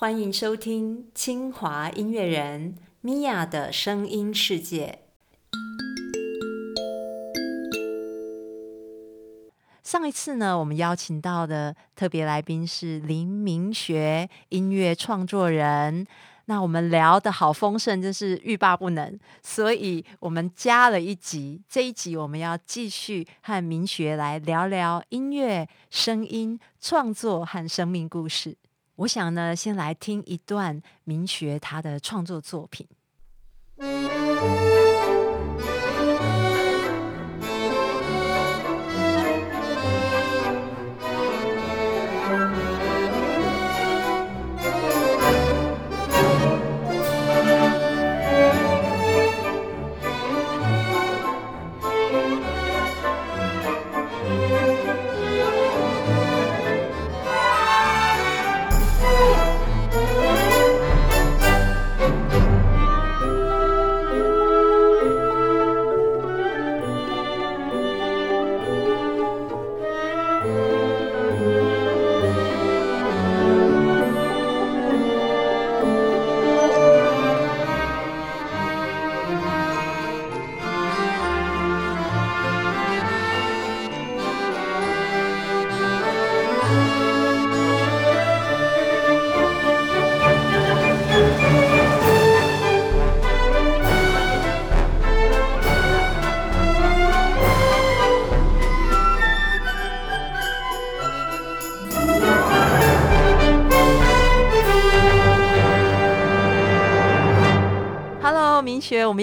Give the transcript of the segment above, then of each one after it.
欢迎收听清华音乐人米娅的声音世界。上一次呢，我们邀请到的特别来宾是林明学音乐创作人。那我们聊的好丰盛，真是欲罢不能，所以我们加了一集。这一集我们要继续和明学来聊聊音乐、声音创作和生命故事。我想呢，先来听一段明学他的创作作品。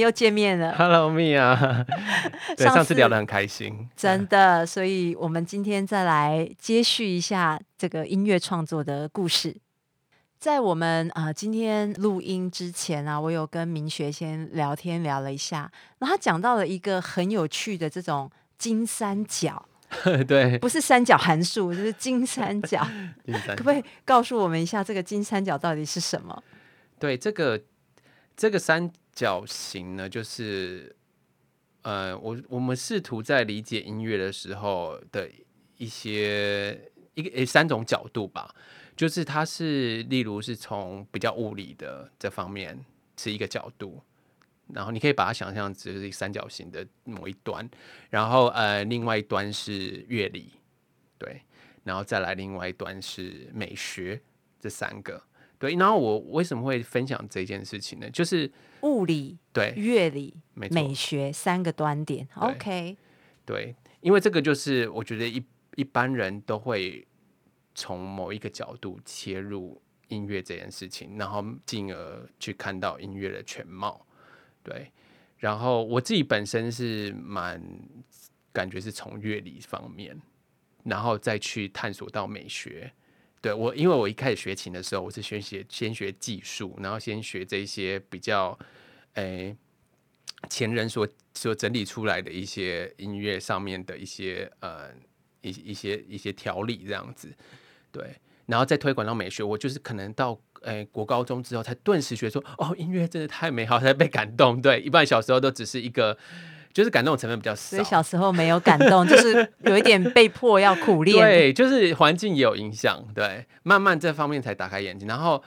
又见面了。Hello Mia，对，上次聊得很开心，真的，所以我们今天再来接续一下这个音乐创作的故事。在我们啊、呃今天录音之前啊，我有跟明学先聊天聊了一下，然后他讲到了一个很有趣的这种金三角，对，不是三角函数，就是 金三角。可不可以告诉我们一下这个金三角到底是什么？对这个这个三角形呢，就是呃，我我们试图在理解音乐的时候的一些一个三种角度吧，就是它是例如是从比较物理的这方面是一个角度。然后你可以把它想象只是三角形的某一端，然后呃，另外一端是乐理，对，然后再来另外一端是美学，这三个。对，然后我为什么会分享这件事情呢？就是物理、对乐理、美学三个端点。对 OK，对，因为这个就是我觉得一一般人都会从某一个角度切入音乐这件事情，然后进而去看到音乐的全貌。对，然后我自己本身是蛮感觉是从乐理方面，然后再去探索到美学。对我，因为我一开始学琴的时候，我是先学先学技术，然后先学这些比较，诶、前人所所整理出来的一些音乐上面的一些呃一一些一些条理这样子，对，然后再推广到美学，我就是可能到诶、国高中之后才顿时觉得说，哦，音乐真的太美好，才被感动。对，一般小时候都只是一个，就是感动的成分比较少所以。小时候没有感动，就是有一点被迫要苦练。对，就是环境也有影响，对，慢慢这方面才打开眼睛，然后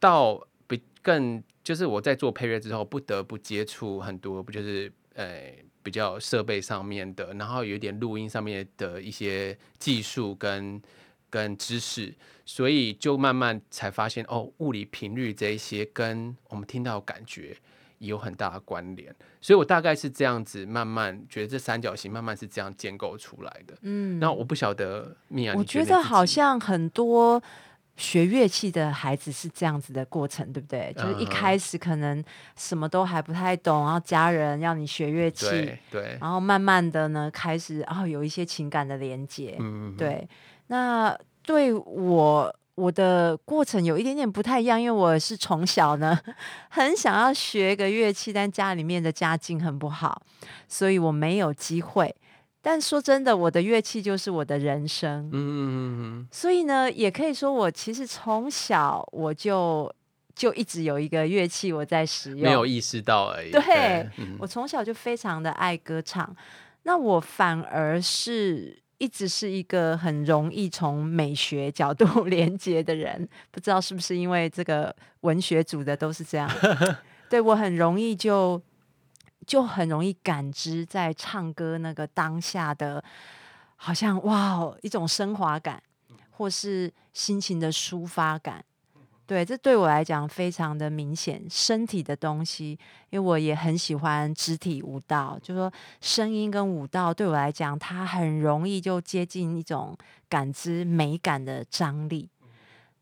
到比更就是我在做配乐之后，不得不接触很多，不就是呃比较设备上面的，然后有一点录音上面的一些技术跟跟知识，所以就慢慢才发现哦，物理频率这一些跟我们听到感觉。有很大的关联，所以我大概是这样子慢慢觉得这三角形慢慢是这样建构出来的。嗯，那我不晓得米娅，我觉觉得好像很多学乐器的孩子是这样子的过程，对不对？就是一开始可能什么都还不太懂，然后家人要你学乐器，对对，然后慢慢的呢开始哦有一些情感的连接。嗯，对，那对我我的过程有一点点不太一样，因为我是从小呢 很想要学个乐器，但家里面的家境很不好，所以我没有机会。但说真的，我的乐器就是我的人生，嗯嗯嗯所以呢，也可以说我其实从小我就就一直有一个乐器我在使嗯，用，没有意识到而已。对嗯我从小就非常的爱歌唱，那我反而是一直是一个很容易从美学角度 连接的人，不知道是不是因为这个文学组的都是这样，对我很容易就就很容易感知在唱歌那个当下的，好像哇哦一种升华感，或是心情的抒发感。对，这对我来讲非常的明显，身体的东西，因为我也很喜欢肢体舞蹈，就说声音跟舞蹈对我来讲，它很容易就接近一种感知美感的张力。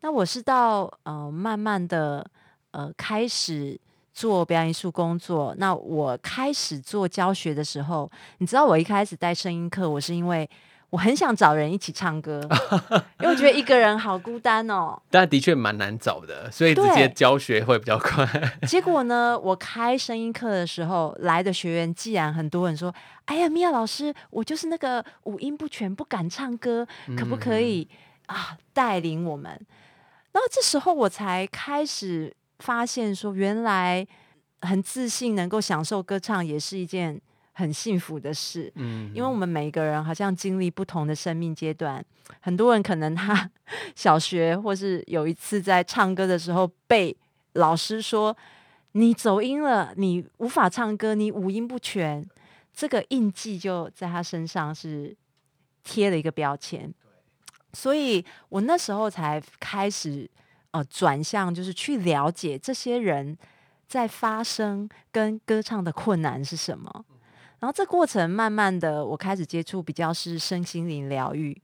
那我是到呃慢慢的呃开始做表演艺术工作，那我开始做教学的时候，你知道我一开始带声音课，我是因为。我很想找人一起唱歌，因为我觉得一个人好孤单哦。但的确蛮难找的，所以直接教学会比较快。结果呢，我开声音课的时候，来的学员既然很多人说：“哎呀，米娅老师，我就是那个五音不全，不敢唱歌，可不可以啊带领我们？”然后这时候我才开始发现，说原来很自信，能够享受歌唱，也是一件。很幸福的事，嗯，因为我们每一个人好像经历不同的生命阶段，很多人可能他 小学或是有一次在唱歌的时候被老师说你走音了，你无法唱歌，你五音不全，这个印记就在他身上是贴了一个标签，所以我那时候才开始呃转向，就是去了解这些人在发声跟歌唱的困难是什么。然后这过程慢慢的，我开始接触比较是身心灵疗愈，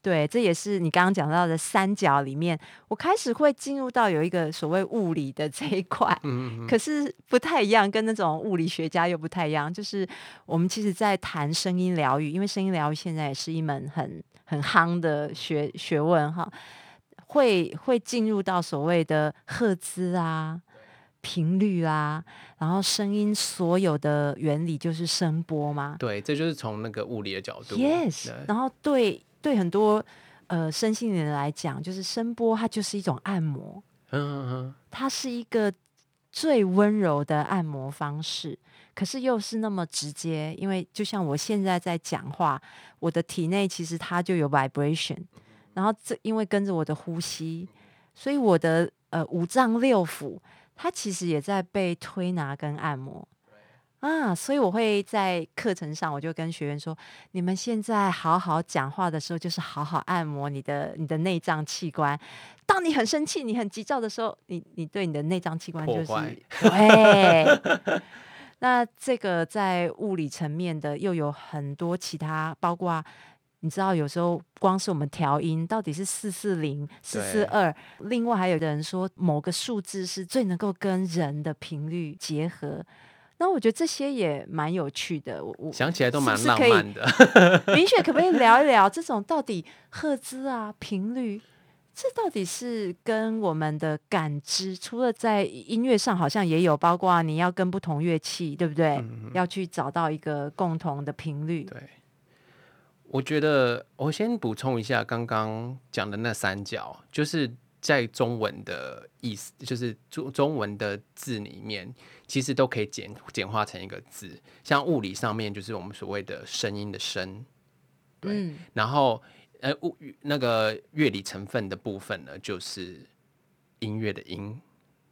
对，这也是你刚刚讲到的三角里面，我开始会进入到有一个所谓物理的这一块，嗯，可是不太一样，跟那种物理学家又不太一样，就是我们其实在谈声音疗愈，因为声音疗愈现在也是一门很很夯的学学问哈，会会进入到所谓的赫兹啊。频率啊，然后声音所有的原理就是声波吗？对，这就是从那个物理的角度。Yes，然后对对很多呃身心人来讲，就是声波它就是一种按摩，嗯嗯嗯，它是一个最温柔的按摩方式，可是又是那么直接，因为就像我现在在讲话，我的体内其实它就有 vibration，然后这因为跟着我的呼吸，所以我的呃五脏六腑。它其实也在被推拿跟按摩啊，所以我会在课程上，我就跟学员说：你们现在好好讲话的时候，就是好好按摩你的你的内脏器官。当你很生气、你很急躁的时候，你你对你的内脏器官就是对。那这个在物理层面的又有很多其他，包括。你知道，有时候光是我们调音，到底是四四零、四四二，另外还有的人说某个数字是最能够跟人的频率结合。那我觉得这些也蛮有趣的。我我想起来都蛮浪漫的。明雪可不可以聊一聊这种到底赫兹啊、频率，这到底是跟我们的感知，除了在音乐上好像也有，包括你要跟不同乐器，对不对？要去找到一个共同的频率。对。我觉得我先补充一下刚刚讲的那三角，就是在中文的意思，就是中中文的字里面，其实都可以简简化成一个字。像物理上面，就是我们所谓的声音的声，对。然后呃物那个乐理成分的部分呢，就是音乐的音，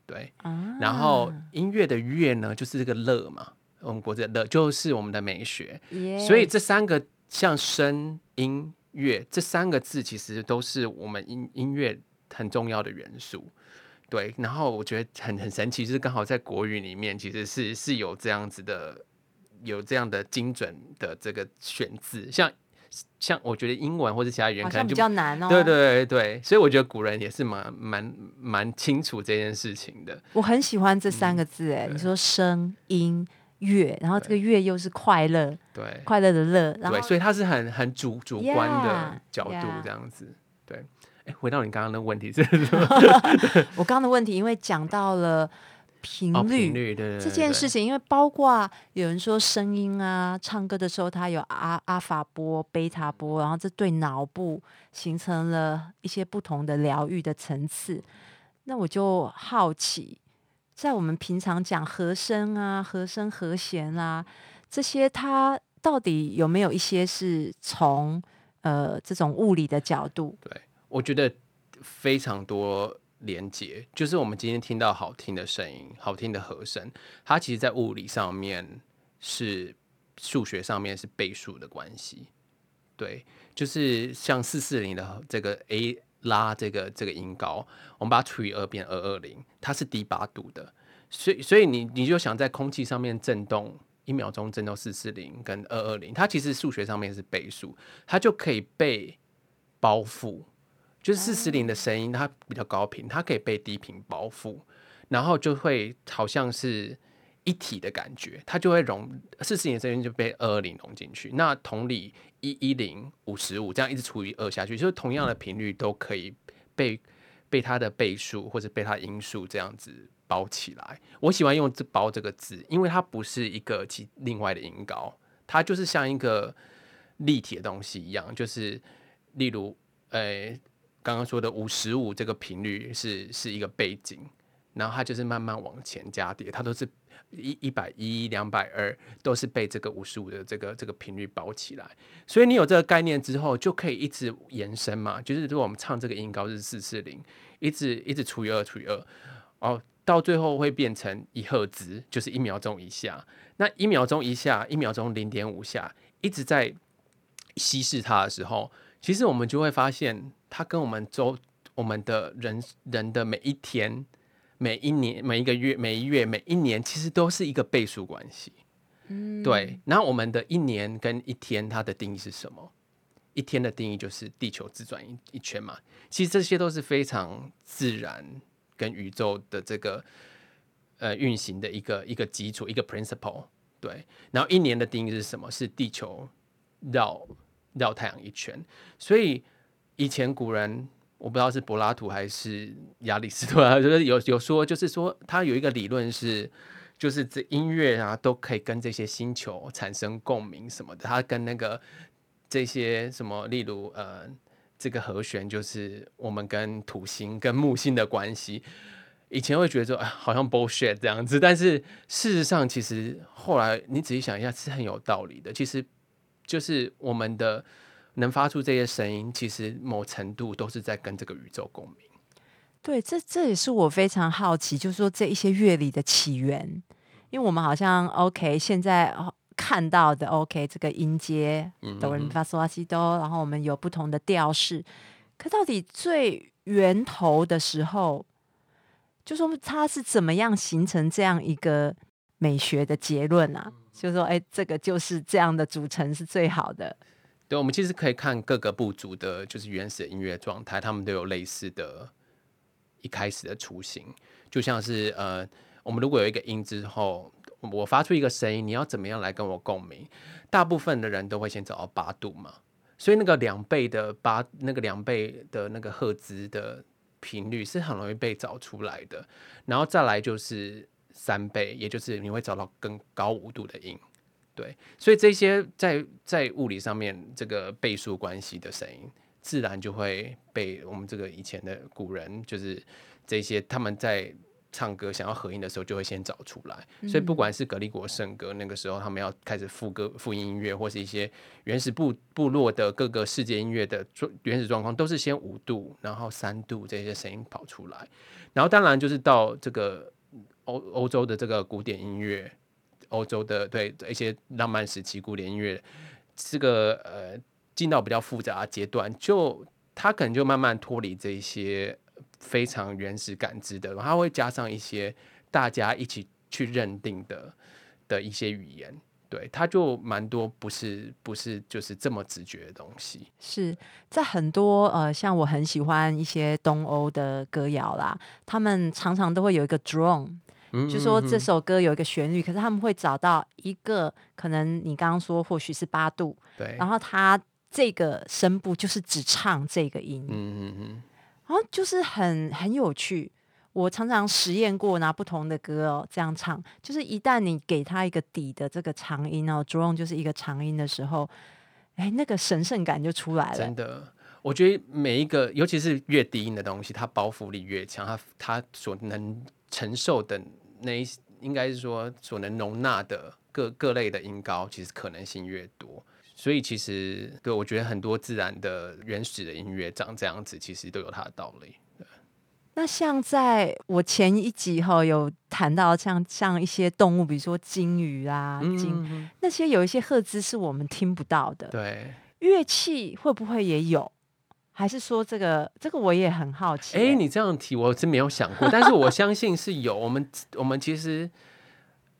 对。然后音乐的乐呢，就是这个乐嘛，我们国字乐就是我们的美学，所以这三个。像声、音、乐这三个字，其实都是我们音音乐很重要的元素。对，然后我觉得很很神奇，就是刚好在国语里面，其实是是有这样子的，有这样的精准的这个选字。像像我觉得英文或者其他语言可能比较难哦。对对对，所以我觉得古人也是蛮蛮蛮清楚这件事情的。我很喜欢这三个字，哎，你说声音。乐，然后这个乐又是快乐，对，快乐的乐，对，所以它是很很主主观的角度这样子，对。哎，回到你刚刚的问题，是 我刚刚的问题，因为讲到了频率频率，对这件事。情，因为包括有人说声音啊，唱歌的时候它有阿阿法波、贝塔波，然后这对脑部形成了一些不同的疗愈的层次，那我就好奇。在我们平常讲和声啊、和声和弦啊这些，它到底有没有一些是从呃这种物理的角度。对，我觉得非常多连接，就是我们今天听到好听的声音、好听的和声，它其实在物理上面是数学上面是倍数的关系。对，就是像四四零的这个 A 拉这个这个音高，我们把它除以二变二二零，它是低八度的，所以所以你你就想在空气上面震动一秒钟震动四四零跟二二零，它其实数学上面是倍数，它就可以被包覆，就是四四零的声音它比较高频，它可以被低频包覆，然后就会好像是。一体的感觉，它就会融四十年声音就被二二零融进去。那同理，一一零五十五这样一直除以二下去，就是同样的频率都可以被被它的倍数或者被它因数这样子包起来。我喜欢用这“包”这个字，因为它不是一个其另外的音高，它就是像一个立体的东西一样。就是例如，呃，刚刚说的五十五这个频率是是一个背景，然后它就是慢慢往前加叠，它都是。一一百一两百二都是被这个五十五的这个这个频率包起来，所以你有这个概念之后，就可以一直延伸嘛。就是如果我们唱这个音高是四四零，一直一直除以二除以二，哦，到最后会变成一赫兹，就是一秒钟以下。那一秒钟一下，一秒钟零点五下，一直在稀释它的时候，其实我们就会发现，它跟我们周我们的人人的每一天。每一年、每一个月、每一月、每一年，其实都是一个倍数关系。嗯，对。然后我们的一年跟一天，它的定义是什么？一天的定义就是地球自转一一圈嘛。其实这些都是非常自然跟宇宙的这个呃运行的一个一个基础，一个 principle。对。然后一年的定义是什么？是地球绕绕太阳一圈。所以以前古人。我不知道是柏拉图还是亚里士多德，就是有有说，就是说他有一个理论是，就是这音乐啊都可以跟这些星球产生共鸣什么的。他跟那个这些什么，例如呃，这个和弦就是我们跟土星跟木星的关系。以前会觉得说，哎，好像 bullshit 这样子，但是事实上，其实后来你仔细想一下，是很有道理的。其实就是我们的。能发出这些声音，其实某程度都是在跟这个宇宙共鸣。对，这这也是我非常好奇，就是说这一些乐理的起源，因为我们好像 OK 现在看到的 OK 这个音阶哆来咪发嗦拉西哆，然后我们有不同的调式，可到底最源头的时候，就说它是怎么样形成这样一个美学的结论啊？就说哎，这个就是这样的组成是最好的。对，我们其实可以看各个部族的，就是原始音乐状态，他们都有类似的一开始的雏形。就像是呃，我们如果有一个音之后，我发出一个声音，你要怎么样来跟我共鸣？大部分的人都会先找到八度嘛，所以那个两倍的八，那个两倍的那个赫兹的频率是很容易被找出来的。然后再来就是三倍，也就是你会找到更高五度的音。对，所以这些在在物理上面这个倍数关系的声音，自然就会被我们这个以前的古人，就是这些他们在唱歌想要合音的时候，就会先找出来。所以不管是格里国圣歌那个时候，他们要开始副歌、副音音乐，或是一些原始部部落的各个世界音乐的原始状况，都是先五度，然后三度这些声音跑出来。然后当然就是到这个欧欧洲的这个古典音乐。欧洲的对一些浪漫时期古典音乐，这个呃进到比较复杂阶段，就它可能就慢慢脱离这一些非常原始感知的，它会加上一些大家一起去认定的的一些语言，对，它就蛮多不是不是就是这么直觉的东西。是在很多呃，像我很喜欢一些东欧的歌谣啦，他们常常都会有一个 drone。就说这首歌有一个旋律，可是他们会找到一个可能你刚刚说或许是八度，对，然后他这个声部就是只唱这个音，嗯嗯嗯，然后就是很很有趣。我常常实验过拿不同的歌哦这样唱，就是一旦你给他一个底的这个长音哦，drone 就是一个长音的时候，哎，那个神圣感就出来了。真的，我觉得每一个尤其是越低音的东西，它包袱力越强，它它所能承受的。那应该是说所能容纳的各各类的音高，其实可能性越多，所以其实对我觉得很多自然的原始的音乐长这样子，其实都有它的道理。那像在我前一集哈有谈到像像一些动物，比如说鲸鱼啊、鲸嗯，那些有一些赫兹是我们听不到的，对。乐器会不会也有？还是说这个这个我也很好奇、哎、欸你这样提我真没有想过，但是我相信是有。我们我们其实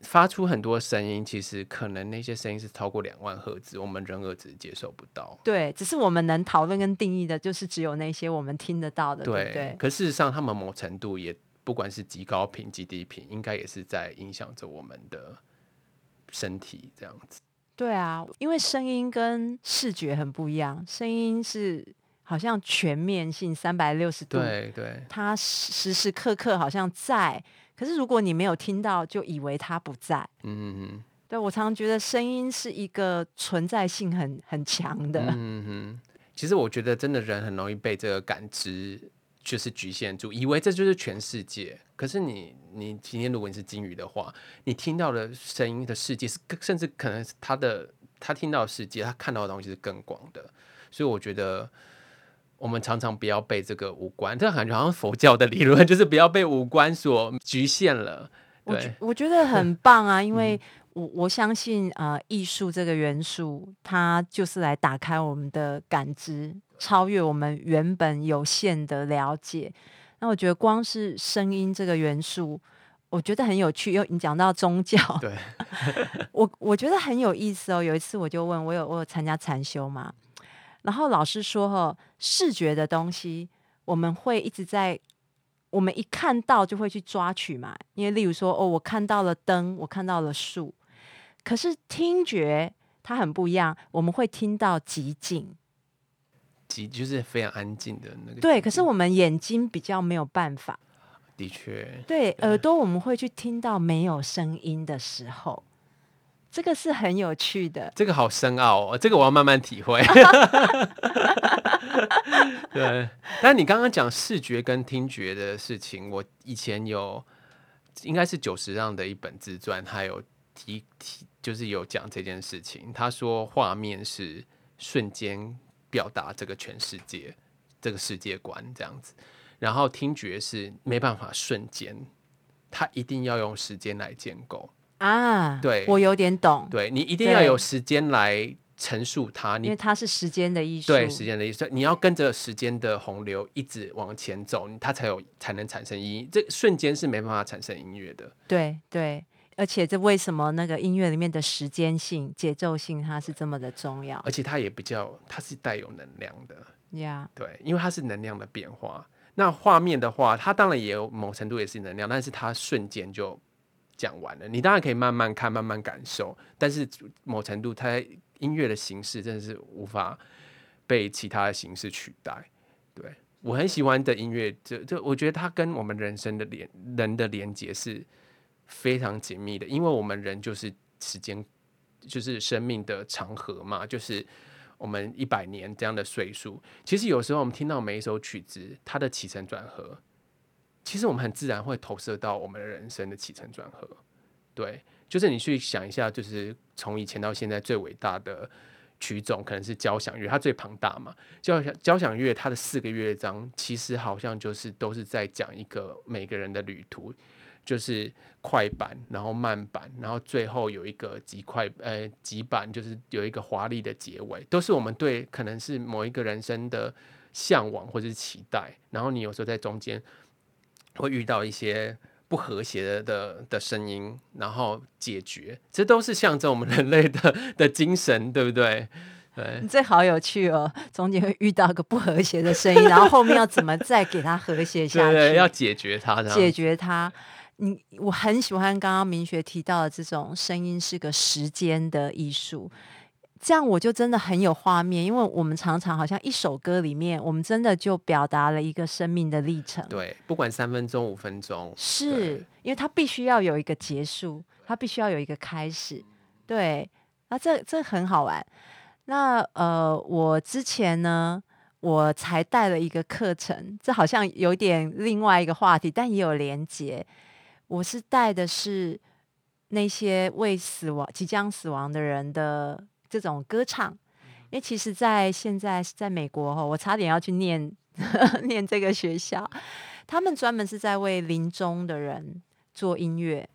发出很多声音，其实可能那些声音是超过两万赫兹，我们人耳只接受不到。对，只是我们能讨论跟定义的，就是只有那些我们听得到的，对不对？可事实上，他们某程度也不管是极高频、极低频，应该也是在影响着我们的身体这样子。对啊，因为声音跟视觉很不一样，声音是好像全面性三百六十度，对对他时时刻刻好像在，可是如果你没有听到，就以为他不在。嗯嗯对我常常觉得声音是一个存在性很很强的，嗯嗯嗯。其实我觉得，真的人很容易被这个感知就是局限住，以为这就是全世界。可是你你今天如果你是金鱼的话，你听到的声音的世界是，甚至可能他的他听到的世界，他看到的东西是更广的。所以我觉得。我们常常不要被这个五官，这感觉好像佛教的理论，就是不要被五官所局限了。对我觉，我觉得很 棒啊，因为我我相信呃，艺术这个元素，它就是来打开我们的感知，超越我们原本有限的了解。那我觉得光是声音这个元素，我觉得很有趣。又你讲到宗教，对，我我觉得很有意思哦。有一次我就问我有我有参加禅修嘛，然后老师说哈、视觉的东西我们会一直在，我们一看到就会去抓取嘛。因为例如说哦，我看到了灯，我看到了树，可是听觉它很不一样，我们会听到极静。极就是非常安静的那个。对，可是我们眼睛比较没有办法。的确，对，耳朵我们会去听到没有声音的时候，这个是很有趣的。这个好深奥哦，这个我要慢慢体会。对，但你刚刚讲视觉跟听觉的事情，我以前有应该是九十让的一本自传，他有提提，就是有讲这件事情。他说画面是瞬间表达这个全世界这个世界观这样子，然后听觉是没办法瞬间，它一定要用时间来建构。啊，对我有点懂，对你一定要有时间来陈述它，你因为它是时间的艺术。对时间的艺术，你要跟着时间的洪流一直往前走，它才有才能产生音。这瞬间是没办法产生音乐的。对对，而且这为什么那个音乐里面的时间性、节奏性，它是这么的重要而且它也比较，它是带有能量的，呀对，因为它是能量的变化。那画面的话，它当然也有某程度也是能量，但是它瞬间就讲完了。你当然可以慢慢看、慢慢感受，但是某程度它音乐的形式真的是无法被其他的形式取代。对我很喜欢的音乐，这这我觉得它跟我们人生的连人的连接是非常紧密的，因为我们人就是时间，就是生命的长河嘛，就是我们一百年这样的岁数。其实有时候我们听到每一首曲子，它的起承转合，其实我们很自然会投射到我们的人生的起承转合。对，就是你去想一下，就是从以前到现在最伟大的曲种可能是交响乐，它最庞大嘛。交响交响乐它的四个乐章，其实好像就是都是在讲一个每个人的旅途，就是快板，然后慢板，然后最后有一个极快呃极板，就是有一个华丽的结尾，都是我们对可能是某一个人生的向往或者是期待。然后你有时候在中间会遇到一些不和谐的的的声音，然后解决，这都是象征我们人类的的精神，对不对？对你这好有趣哦！中间会遇到个不和谐的声音，然后后面要怎么再给它和谐下去？对对，要解决它，解决它。你我很喜欢刚刚明学提到的这种声音是个时间的艺术，这样我就真的很有画面，因为我们常常好像一首歌里面，我们真的就表达了一个生命的历程。对，不管三分钟、五分钟，是因为它必须要有一个结束，它必须要有一个开始。对，那这这很好玩。那呃，我之前呢，我才带了一个课程，这好像有点另外一个话题，但也有连结。我是带的是那些未死亡、即将死亡的人的这种歌唱，因为其实，在现在在美国哈，我差点要去念 念这个学校，他们专门是在为临终的人做音乐，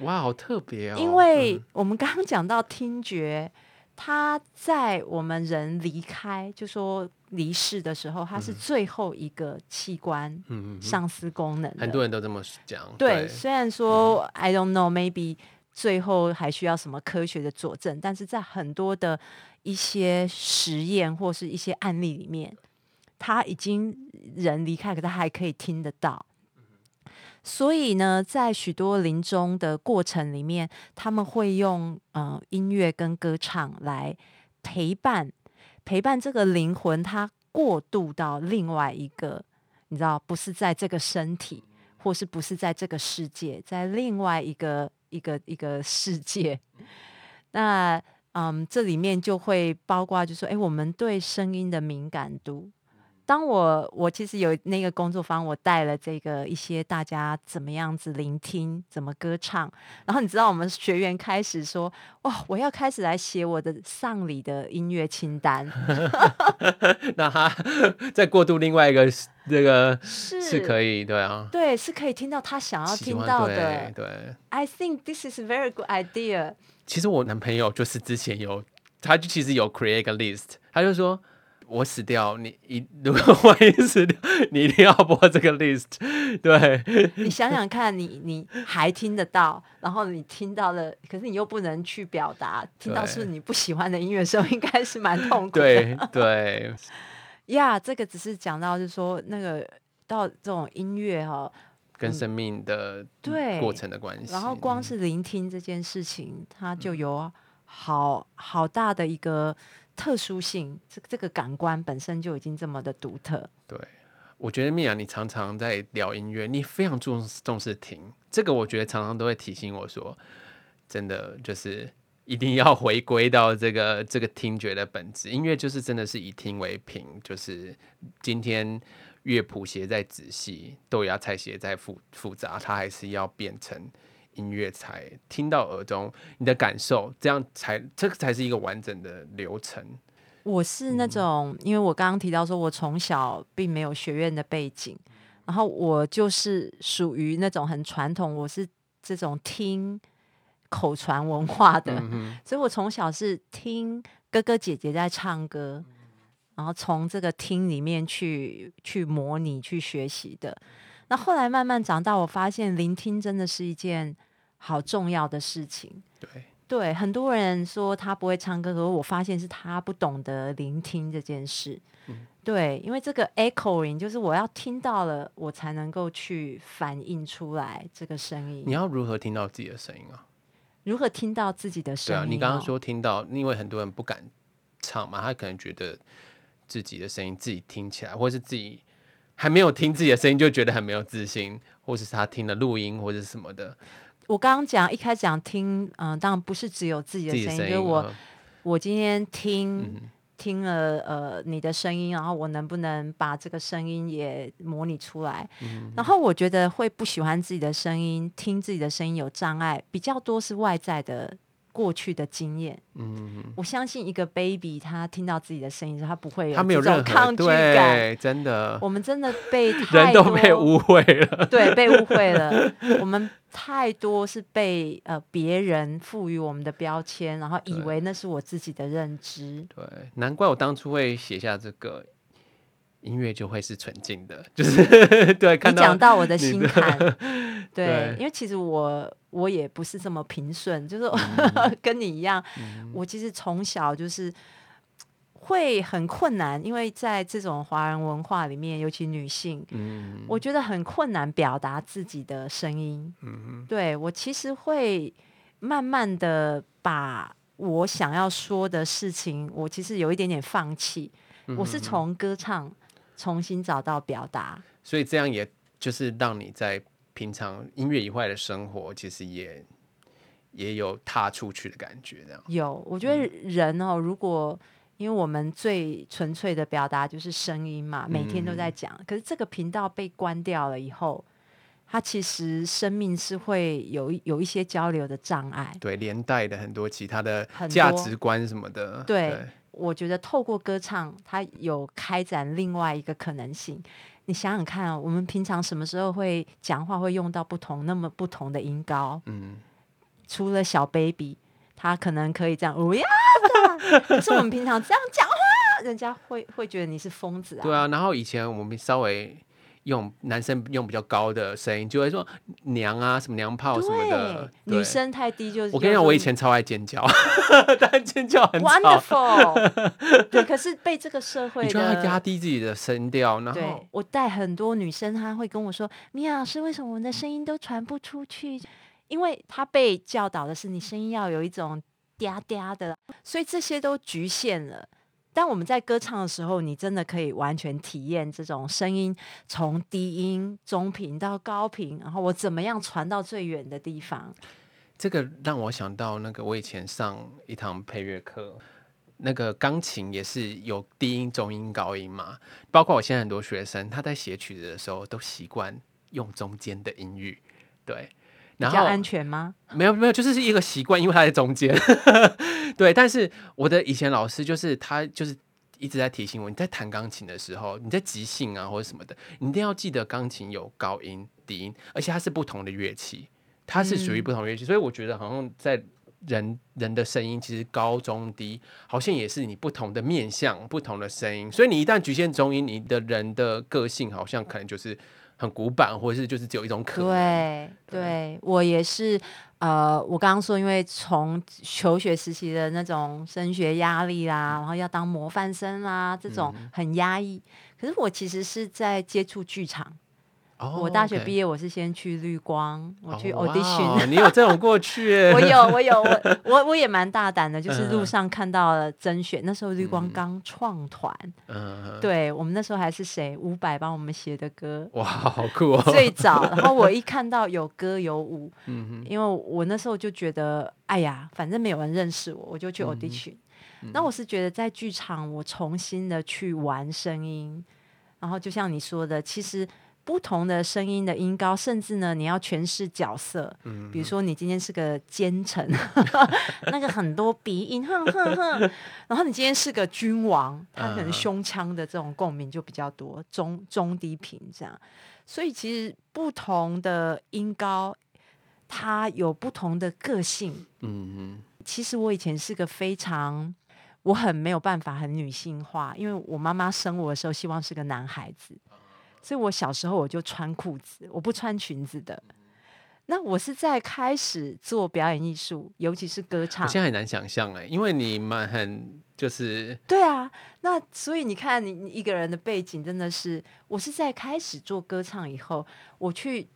哇，好特别哦！因为嗯。我们刚刚讲到听觉，它在我们人离开，就说离世的时候，它是最后一个器官嗯嗯嗯上司功能。很多人都这么讲，对，虽然说 I don't know，maybe 最后还需要什么科学的佐证，但是在很多的一些实验或是一些案例里面，他已经人离开，可他还可以听得到。所以呢，在许多临终的过程里面，他们会用呃音乐跟歌唱来陪伴陪伴这个灵魂，它过渡到另外一个，你知道，不是在这个身体，或是不是在这个世界，在另外一个一个 一个世界。那嗯，这里面就会包括，就说，哎，我们对声音的敏感度。当我我其实有那个工作坊，我带了这个一些大家怎么样子聆听，怎么歌唱。然后你知道，我们学员开始说：“哇，我要开始来写我的丧礼的音乐清单。那他再过渡另外一个这个是”是可以，对啊，对，是可以听到他想要听到的。对。I think this is a very good idea。其实我男朋友就是之前有，他就其实有 create 一个 list，他就说。我死掉，你一如果万一死掉，你一定要播这个 list。对，你想想看你，你还听得到，然后你听到了，可是你又不能去表达，听到是你不喜欢的音乐的时候，应该是蛮痛苦的。对 对，呀这个只是讲到，就是说那个到这种音乐哈、跟生命的对过程的关系。然后光是聆听这件事情，它就有好好大的一个特殊性，这这个感官本身就已经这么的独特。对，我觉得米娅，你常常在聊音乐，你非常重重视听，这个我觉得常常都会提醒我说，真的就是一定要回归到这个 这个听觉的本质。音乐就是真的是以听为凭，就是今天乐谱写再仔细，豆芽菜写再复复杂，它还是要变成。音乐才听到耳中，你的感受，这样才这个才是一个完整的流程。我是那种，因为我刚刚提到说，我从小并没有学院的背景，然后我就是属于那种很传统，我是这种听口传文化的，嗯所以我从小是听哥哥姐姐在唱歌，然后从这个听里面去去模拟去学习的。那后来慢慢长大，我发现聆听真的是一件好重要的事情。对，对，很多人说他不会唱歌，可是我发现是他不懂得聆听这件事。对，因为这个 echoing 就是我要听到了，我才能够去反映出来这个声音。你要如何听到自己的声音啊？如何听到自己的声音、啊，你刚刚说听到，因为很多人不敢唱嘛，他可能觉得自己的声音自己听起来，或是自己还没有听自己的声音就觉得很没有自信，或者是他听了录音或者什么的，我刚刚讲一开始讲听，嗯、当然不是只有自己的声音，自己的声音，就是我、嗯我今天听、嗯。听了呃你的声音，然后我能不能把这个声音也模拟出来？嗯。然后我觉得会不喜欢自己的声音，听自己的声音有障碍，比较多是外在的过去的经验。嗯，我相信一个 baby 他听到自己的声音的时候，他不会有他没有这种任何抗拒感。真的，我们真的被太人都被多误会了，对，被误会了。我们太多是被呃别人赋予我们的标签，然后以对为那是我自己的认知。对，难怪我当初会写下这个。音乐就会是纯净的，就是 对，看你讲到到我的心坎，对 对，因为其实我我也不是这么平顺，就是、嗯 跟你一样，我其实从小就是会很困难，因为在这种华人文化里面，尤其女性，嗯我觉得很困难表达自己的声音。嗯对我其实会慢慢的把我想要说的事情，我其实有一点点放弃。嗯我是从歌唱重新找到表达。所以这样也就是让你在平常音乐以外的生活，其实也也有踏出去的感觉，这样。有，我觉得人哦，如果因为我们最纯粹的表达就是声音嘛，每天都在讲。可是这个频道被关掉了以后，它其实生命是会有有一些交流的障碍。对，连带的很多其他的价值观什么的，对我觉得透过歌唱，它有开展另外一个可能性。你想想看、啊，我们平常什么时候会讲话会用到不同那么不同的音高？嗯，除了小 baby，他可能可以这样哦呀的，可是我们平常这样讲话，人家会会觉得你是疯子啊。对啊。然后以前我们稍微用男生用比较高的声音，就会说娘啊，什么娘炮什么的。女生太低就是我跟你讲，我以前超爱尖叫，但尖叫很吵。wonderful，对，可是被这个社会你就要压。低自己的声调，然后对我带很多女生，她会跟我说：“米娅老师，为什么我们的声音都传不出去？因为她被教导的是你声音要有一种嗲嗲的，所以这些都局限了。但我们在歌唱的时候，你真的可以完全体验这种声音从低音、中频到高频，然后我怎么样传到最远的地方。这个让我想到那个我以前上一堂配乐课，那个钢琴也是有低音、中音、高音嘛。包括我现在很多学生，他在写曲子的时候都习惯用中间的音域，对。然后比较安全吗？没有没有，就是一个习惯，因为他在中间。对，但是我的以前老师就是他就是一直在提醒我，你在弹钢琴的时候，你在即兴啊或者什么的，你一定要记得钢琴有高音、低音，而且它是不同的乐器，它是属于嗯不同乐器，所以我觉得好像在。人人的声音其实高中低，好像也是你不同的面相、不同的声音。所以你一旦局限中音，你的人的个性好像可能就是很古板，或者是就是只有一种可能。对对，我也是。呃，我刚刚说，因为从求学时期的那种升学压力啦，然后要当模范生啦，这种嗯很压抑。可是我其实是在接触剧场。哦我大学 OK 毕业，我是先去绿光，我去哦哇 audition。哦你有这种过去？我有，我有，我我我也蛮大胆的，就 是路嗯上看到了甄选，那时候绿光嗯刚创团，嗯，对我们那时候还是谁伍佰帮我们写的歌，哇，好酷哦！最 早，然后我一看到有歌有舞，因为我那时候就觉得，哎呀，反正没有人认识我，我就去 audition。那我是觉得在剧场，我重新的去玩声音，然后就像你说的，其实不同的声音的音高，甚至呢，你要诠释角色，嗯比如说你今天是个奸臣，那个很多鼻音，哼哼哼，然后你今天是个君王，他可能嗯胸腔的这种共鸣就比较多，中中低频这样，所以其实不同的音高，它有不同的个性。嗯其实我以前是个非常，我很没有办法很女性化，因为我妈妈生我的时候希望是个男孩子，所以我小时候我就穿裤子，我不穿裙子的。那我是在开始做表演艺术，尤其是歌唱我唱。现在很难想象哎，因为你们很就是对啊，那所以你看你，你一个人的背景真的是，我是在开始做歌唱以后，我去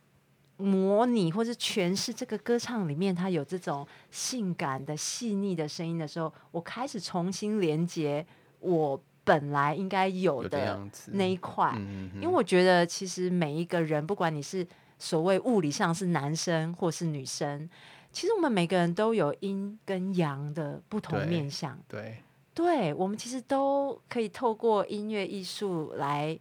模拟或是诠释这个歌唱里面它有这种性感的细腻的声音的时候，我开始重新连接我本来应该有有的那一块。嗯因为我觉得，其实每一个人，不管你是所谓物理上是男生或是女生，其实我们每个人都有阴跟阳的不同面相。对对，我们其实都可以透过音乐艺术来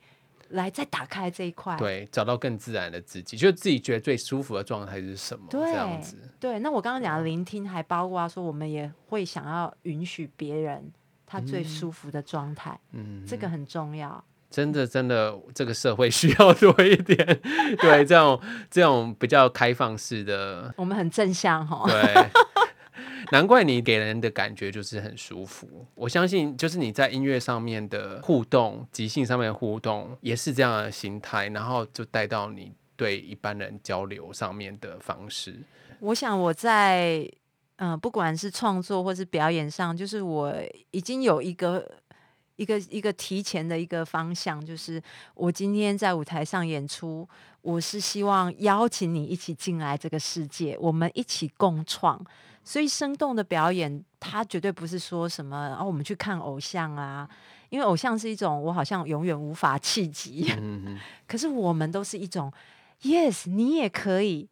来再打开这一块。对，找到更自然的自己，就自己觉得最舒服的状态是什么？对这样子，对，那我刚刚讲的聆听，还包括说，我们也会想要允许别人他最舒服的状态，嗯，这个很重要。真的真的，这个社会需要多一点，对这种这种比较开放式的，我们很正向哈。对。难怪你给人的感觉就是很舒服。我相信，就是你在音乐上面的互动、即兴上面的互动，也是这样的心态，然后就带到你对一般人交流上面的方式。我想我在嗯、呃不管是创作或是表演上，就是我已经有一个一个一个提前的一个方向，就是我今天在舞台上演出，我是希望邀请你一起进来这个世界，我们一起共创。所以生动的表演，它绝对不是说什么啊，我们去看偶像啊，因为偶像是一种我好像永远无法企及。可是我们都是一种，yes，你也可以。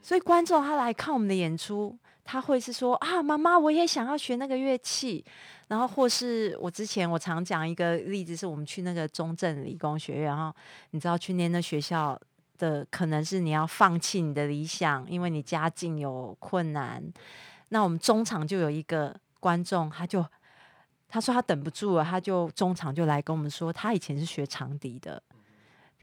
所以观众他来看我们的演出，他会是说啊，妈妈，我也想要学那个乐器。然后或是我之前我常讲一个例子，是我们去那个中正理工学院，然后你知道去念那学校的，可能是你要放弃你的理想，因为你家境有困难。那我们中场就有一个观众，他就。他说他等不住了，他就中场就来跟我们说，他以前是学长笛的，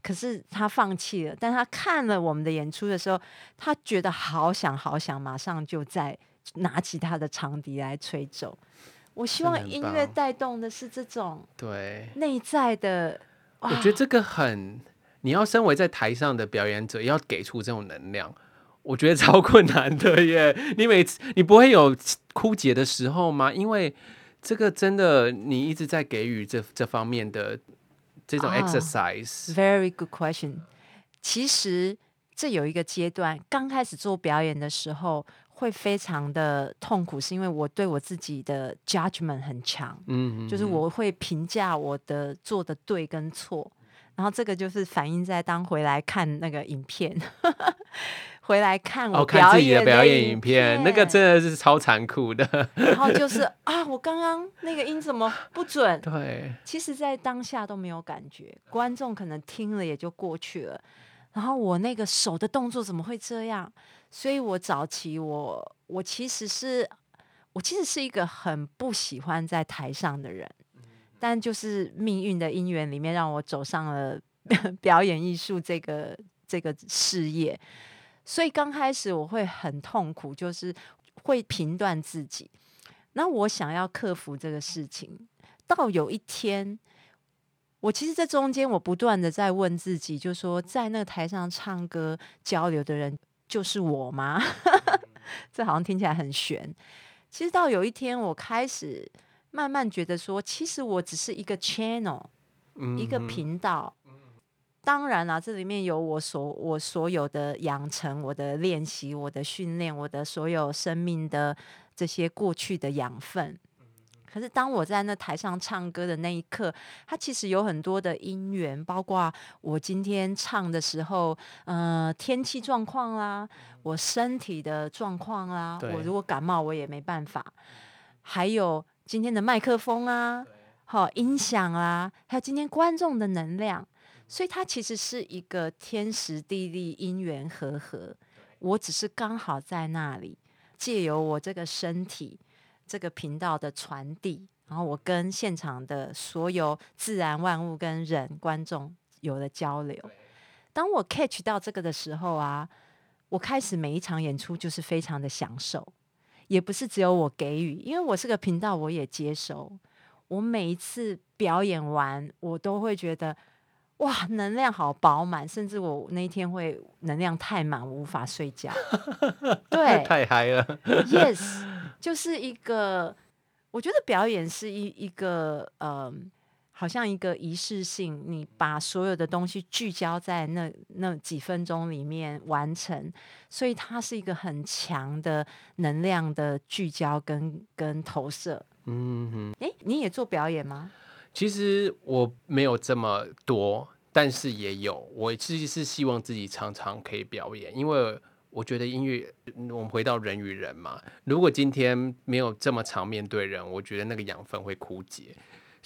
可是他放弃了。但他看了我们的演出的时候，他觉得好想好想，马上就在拿起他的长笛来吹奏。我希望音乐带动的是这种对内在的。我觉得这个很，你要身为在台上的表演者，要给出这种能量，我觉得超困难的耶。你每次你不会有枯竭的时候吗？因为这个真的，你一直在给予这这方面的这种 exercise。Very good question。其实这有一个阶段，刚开始做表演的时候会非常的痛苦，是因为我对我自己的 judgment 很强，嗯，就是我会评价我的做的对跟错，然后这个就是反映在当回来看那个影片。回来看我看自己的表演影片，那个真的是超残酷的。然后就 是啊，我刚刚那个音怎么不准？对，其实，在当下都没有感觉，观众可能听了也就过去了。然后我那个手的动作怎么会这样？所以我早期我我其实是我其实是一个很不喜欢在台上的人，但就是命运的因缘里面让我走上了 表演艺术这个这个事业。所以刚开始我会很痛苦，就是会评断自己。那我想要克服这个事情，到有一天，我其实，这中间我不断的在问自己，就说，在那个台上唱歌交流的人就是我吗？这好像听起来很悬。其实到有一天，我开始慢慢觉得说，其实我只是一个 channel，一个频道。当然啦，这里面有我所我所有的养成、我的练习、我的训练、我的所有生命的这些过去的养分。可是当我在那台上唱歌的那一刻，它其实有很多的因缘，包括我今天唱的时候，呃，天气状况啦，我身体的状况啦，我如果感冒我也没办法。还有今天的麦克风啊，好音响啊，还有今天观众的能量。所以它其实是一个天时地利因缘和合，我只是刚好在那里，借由我这个身体、这个频道的传递，然后我跟现场的所有自然万物跟人观众有了交流。当我 catch 到这个的时候啊，我开始每一场演出就是非常的享受，也不是只有我给予，因为我是个频道，我也接收。我每一次表演完，我都会觉得。哇，能量好饱满，甚至我那一天会能量太满，我无法睡觉。对，太嗨了。Yes，就是一个，我觉得表演是一一个，呃，好像一个仪式性，你把所有的东西聚焦在那那几分钟里面完成，所以它是一个很强的能量的聚焦跟跟投射。嗯哼，哎，你也做表演吗？其实我没有这么多，但是也有。我其实是希望自己常常可以表演，因为我觉得音乐，我们回到人与人嘛。如果今天没有这么常面对人，我觉得那个养分会枯竭。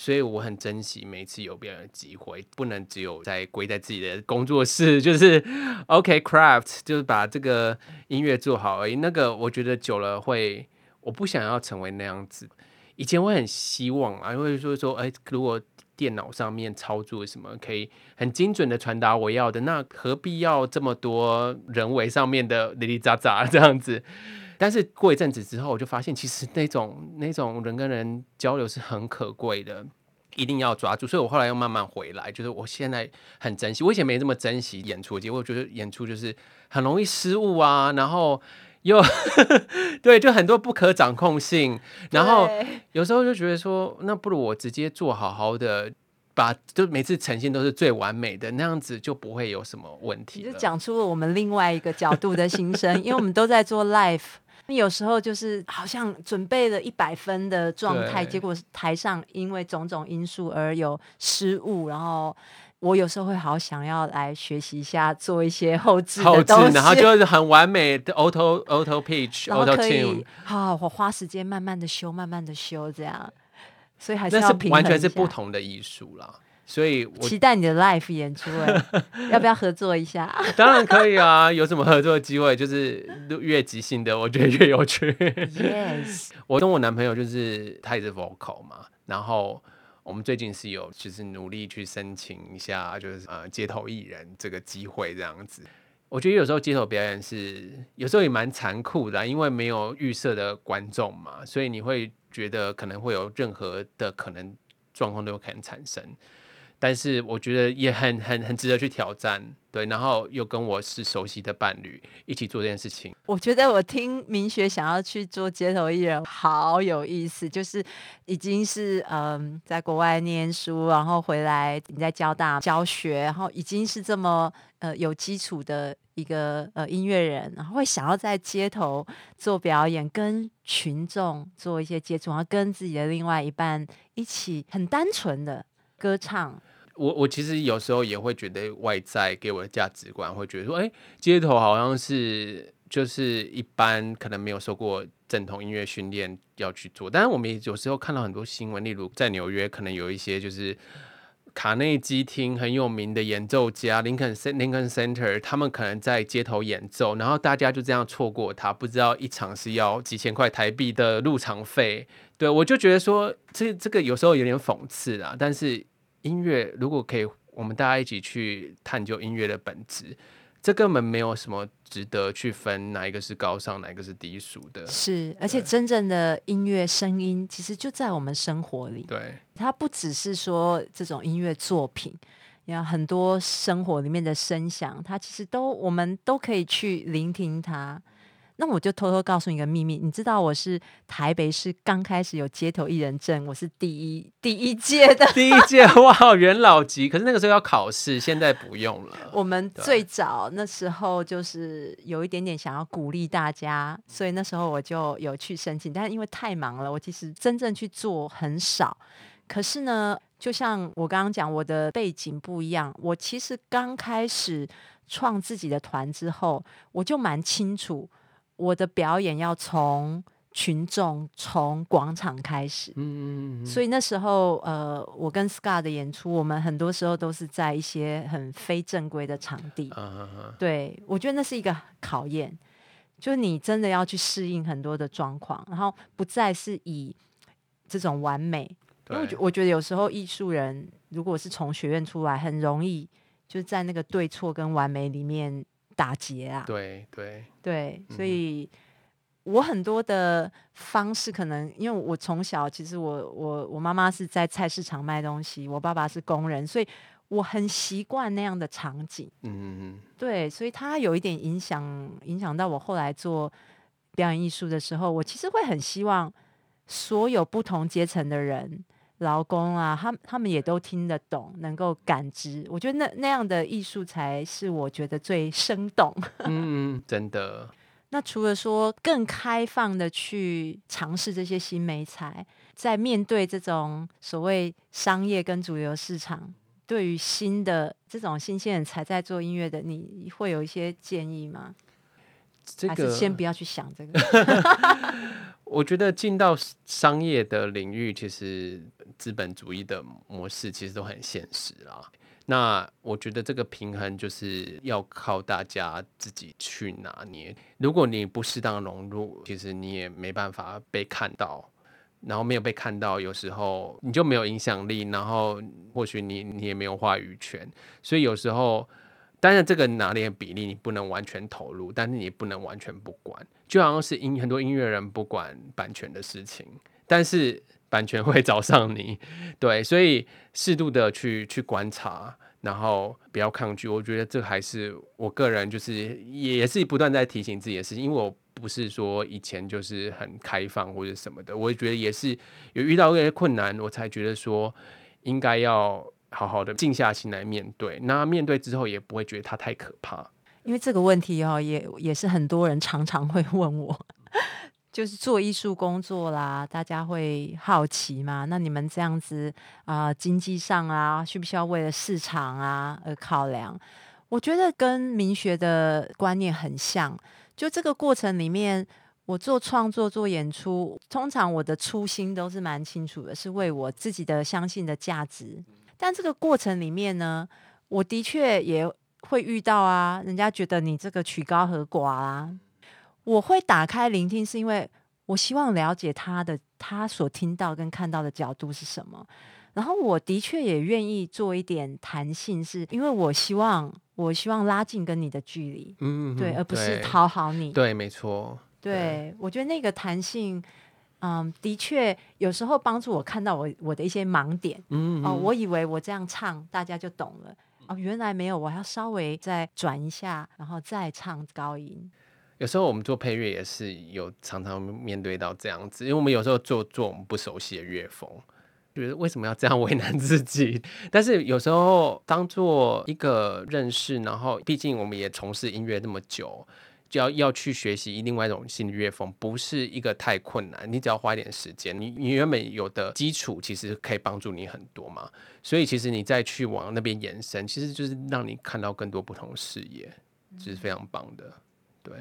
所以我很珍惜每次有表演的机会，不能只有在归在自己的工作室，就是 OK craft，就是把这个音乐做好而已。那个我觉得久了会，我不想要成为那样子。以前我很希望啊，因为说说，哎，如果电脑上面操作什么可以很精准的传达我要的，那何必要这么多人为上面的哩哩喳喳这样子？但是过一阵子之后，我就发现其实那种 那种人跟人交流是很可贵的，一定要抓住。所以我后来又慢慢回来，就是我现在很珍惜。我以前没这么珍惜演出，结果觉得演出就是很容易失误啊，然后。又 对，就很多不可掌控性，然后有时候就觉得说，那不如我直接做好好的，把就每次呈现都是最完美的那样子，就不会有什么问题。就讲出了我们另外一个角度的心声，因为我们都在做 life，有时候就是好像准备了一百分的状态，结果台上因为种种因素而有失误，然后。我有时候会好想要来学习一下做一些后置的东西，然后就是很完美的 auto auto pitch auto tune，好，我花时间慢慢的修，慢慢的修，这样，所以还是要完全是不同的艺术啦。所以我期待你的 live 演出，要不要合作一下？当然可以啊，有什么合作的机会，就是越即兴的，我觉得越有趣。Yes，我跟我男朋友就是他也是 vocal 嘛。然后我们最近是有就是努力去申请一下，就是呃街头艺人这个机会这样子。我觉得有时候街头表演是有时候也蛮残酷的，因为没有预设的观众嘛，所以你会觉得可能会有任何的可能状况都有可能产生。但是我觉得也很很很值得去挑战，对，然后又跟我是熟悉的伴侣一起做这件事情。我觉得我听明学想要去做街头艺人，好有意思。就是已经是嗯，在国外念书，然后回来你在交大教学，然后已经是这么呃有基础的一个呃音乐人，然后会想要在街头做表演，跟群众做一些接触，然后跟自己的另外一半一起很单纯的歌唱。我我其实有时候也会觉得外在给我的价值观会觉得说，哎，街头好像是就是一般可能没有受过正统音乐训练要去做。但是我们有时候看到很多新闻，例如在纽约，可能有一些就是卡内基厅很有名的演奏家林肯林肯 Center，他们可能在街头演奏，然后大家就这样错过他，不知道一场是要几千块台币的入场费。对我就觉得说，这这个有时候有点讽刺啊，但是。音乐如果可以，我们大家一起去探究音乐的本质，这根本没有什么值得去分哪一个是高尚，哪一个是低俗的。是，而且真正的音乐声音其实就在我们生活里。对，它不只是说这种音乐作品，你看很多生活里面的声响，它其实都我们都可以去聆听它。那我就偷偷告诉你一个秘密，你知道我是台北市刚开始有街头艺人证，我是第一第一届的，第一届哇，元老级。可是那个时候要考试，现在不用了。我们最早那时候就是有一点点想要鼓励大家，所以那时候我就有去申请，但是因为太忙了，我其实真正去做很少。可是呢，就像我刚刚讲，我的背景不一样，我其实刚开始创自己的团之后，我就蛮清楚。我的表演要从群众、从广场开始，嗯嗯嗯，所以那时候，呃，我跟 Scar 的演出，我们很多时候都是在一些很非正规的场地，对我觉得那是一个考验，就是你真的要去适应很多的状况，然后不再是以这种完美，因为我觉得有时候艺术人如果是从学院出来，很容易就在那个对错跟完美里面。打劫啊！对对对，所以我很多的方式可能，因为我从小其实我我我妈妈是在菜市场卖东西，我爸爸是工人，所以我很习惯那样的场景。嗯嗯嗯，对，所以它有一点影响，影响到我后来做表演艺术的时候，我其实会很希望所有不同阶层的人。劳工啊，他他们也都听得懂，能够感知。我觉得那那样的艺术才是我觉得最生动。嗯，真的。那除了说更开放的去尝试这些新媒材，在面对这种所谓商业跟主流市场，对于新的这种新鲜人才在做音乐的，你会有一些建议吗？这个先不要去想这个。我觉得进到商业的领域，其实资本主义的模式其实都很现实啦。那我觉得这个平衡就是要靠大家自己去拿捏。如果你不适当融入，其实你也没办法被看到。然后没有被看到，有时候你就没有影响力，然后或许你你也没有话语权。所以有时候。当然，这个拿捏比例你不能完全投入，但是你不能完全不管。就好像是音很多音乐人不管版权的事情，但是版权会找上你，对，所以适度的去去观察，然后不要抗拒。我觉得这还是我个人就是也是不断在提醒自己的事情，因为我不是说以前就是很开放或者什么的，我觉得也是有遇到一些困难，我才觉得说应该要。好好的静下心来面对，那面对之后也不会觉得它太可怕。因为这个问题哦，也也是很多人常常会问我，就是做艺术工作啦，大家会好奇嘛？那你们这样子啊，经济上啊，需不需要为了市场啊而考量？我觉得跟民学的观念很像。就这个过程里面，我做创作、做演出，通常我的初心都是蛮清楚的，是为我自己的相信的价值。但这个过程里面呢，我的确也会遇到啊，人家觉得你这个曲高和寡啊，我会打开聆听，是因为我希望了解他的他所听到跟看到的角度是什么。然后我的确也愿意做一点弹性，是因为我希望我希望拉近跟你的距离，嗯，对，而不是讨好你。对，没错，对，我觉得那个弹性，嗯，的确有时候帮助我看到我我的一些盲点。嗯哦，我以为我这样唱大家就懂了，哦，原来没有，我要稍微再转一下，然后再唱高音。有时候我们做配乐也是有常常面对到这样子，因为我们有时候做做我们不熟悉的乐风，觉得为什么要这样为难自己？但是有时候当做一个认识，然后毕竟我们也从事音乐那么久，就要要去学习另外一种新的乐风，不是一个太困难，你只要花一点时间，你你原本有的基础其实可以帮助你很多嘛。所以其实你再去往那边延伸，其实就是让你看到更多不同的视野，这是非常棒的，对。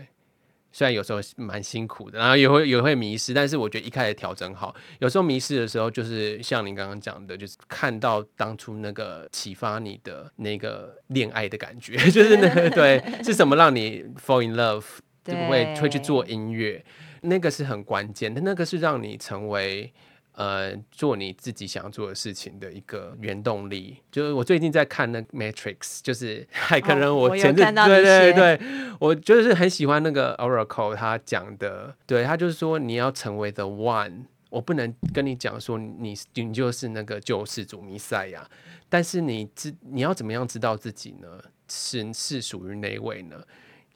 虽然有时候蛮辛苦的，然后也会也会迷失，但是我觉得一开始调整好。有时候迷失的时候，就是像您刚刚讲的，就是看到当初那个启发你的那个恋爱的感觉，就是那个对是什么让你 fall in love，就会会去做音乐，那个是很关键的，那个是让你成为。呃，做你自己想做的事情的一个原动力，就是我最近在看那《Matrix》，就是还可能我有前阵、看到对对对，我就是很喜欢那个 Oracle 他讲的，对他就是说你要成为 the one，我不能跟你讲说你你就是那个救世主弥赛亚，但是你知你要怎么样知道自己呢？是是属于哪一位呢？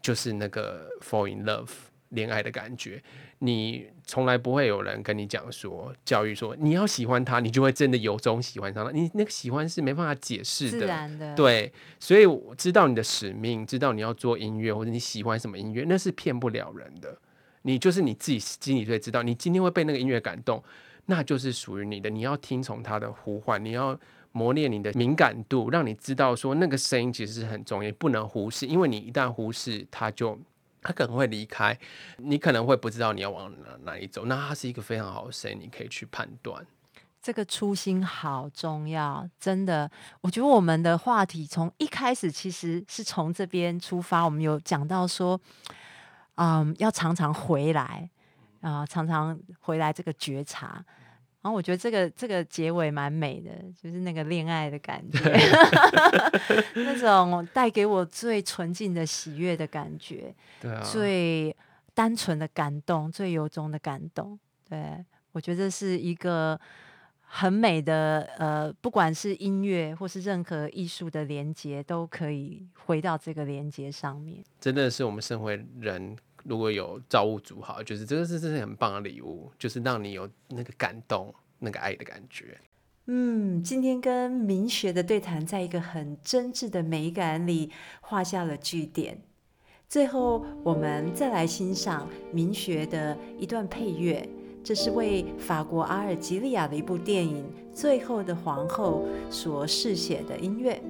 就是那个 fall in love 恋爱的感觉。你从来不会有人跟你讲说，教育说你要喜欢他，你就会真的由衷喜欢上他。你那个喜欢是没办法解释自的，对，所以我知道你的使命，知道你要做音乐或者你喜欢什么音乐，那是骗不了人的。你就是你自己心里最知道，你今天会被那个音乐感动，那就是属于你的。你要听从他的呼唤，你要磨练你的敏感度，让你知道说那个声音其实是很重要，不能忽视，因为你一旦忽视，它就。他可能会离开，你可能会不知道你要往哪哪里走。那他是一个非常好的声音，你可以去判断。这个初心好重要，真的。我觉得我们的话题从一开始其实是从这边出发，我们有讲到说，嗯，要常常回来啊、常常回来这个觉察。然后我觉得这个这个结尾蛮美的，就是那个恋爱的感觉，那种带给我最纯净的喜悦的感觉，对啊，最单纯的感动，最由衷的感动。对我觉得是一个很美的，呃，不管是音乐或是任何艺术的连接，都可以回到这个连接上面。真的是我们身为人，如果有造物主好，就是这个是是很棒的礼物，就是让你有那个感动、那个爱的感觉。嗯，今天跟明学的对谈，在一个很真挚的美感里画下了句点。最后，我们再来欣赏明学的一段配乐，这是为法国阿尔及利亚的一部电影《最后的皇后》所试写的音乐。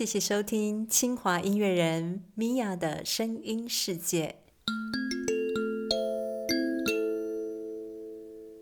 谢谢收听清华音乐人米娅的声音世界。